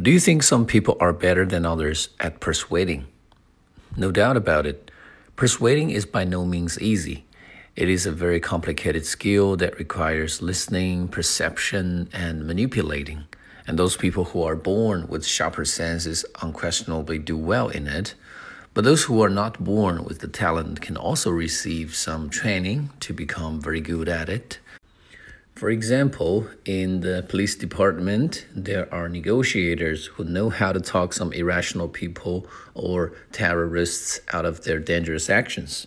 Do you think some people are better than others at persuading? No doubt about it. Persuading is by no means easy. It is a very complicated skill that requires listening, perception, and manipulating. And those people who are born with sharper senses unquestionably do well in it. But those who are not born with the talent can also receive some training to become very good at it. For example, in the police department, there are negotiators who know how to talk some irrational people or terrorists out of their dangerous actions.